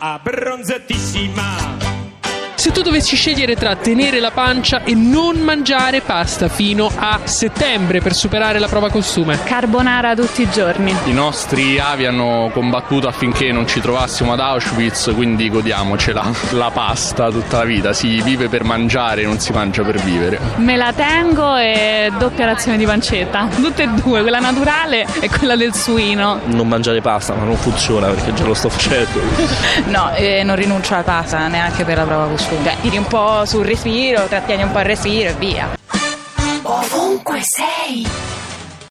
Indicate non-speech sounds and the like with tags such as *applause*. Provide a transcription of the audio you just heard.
abbronzatissima se tu dovessi scegliere tra tenere la pancia e non mangiare pasta fino a settembre per superare la prova costume, Carbonara tutti i giorni. I nostri avi hanno combattuto affinché non ci trovassimo ad Auschwitz, quindi godiamocela. *laughs* La pasta tutta la vita, si vive per mangiare, non si mangia per vivere. Me la tengo e doppia razione di pancetta. Tutte e due, quella naturale e quella del suino. Non mangiare pasta, ma non funziona perché già lo sto facendo. *laughs* No, eh, non rinuncio alla pasta neanche per la prova costume. Cioè, tiri un po' sul respiro, trattieni un po' il respiro e via. Ovunque sei.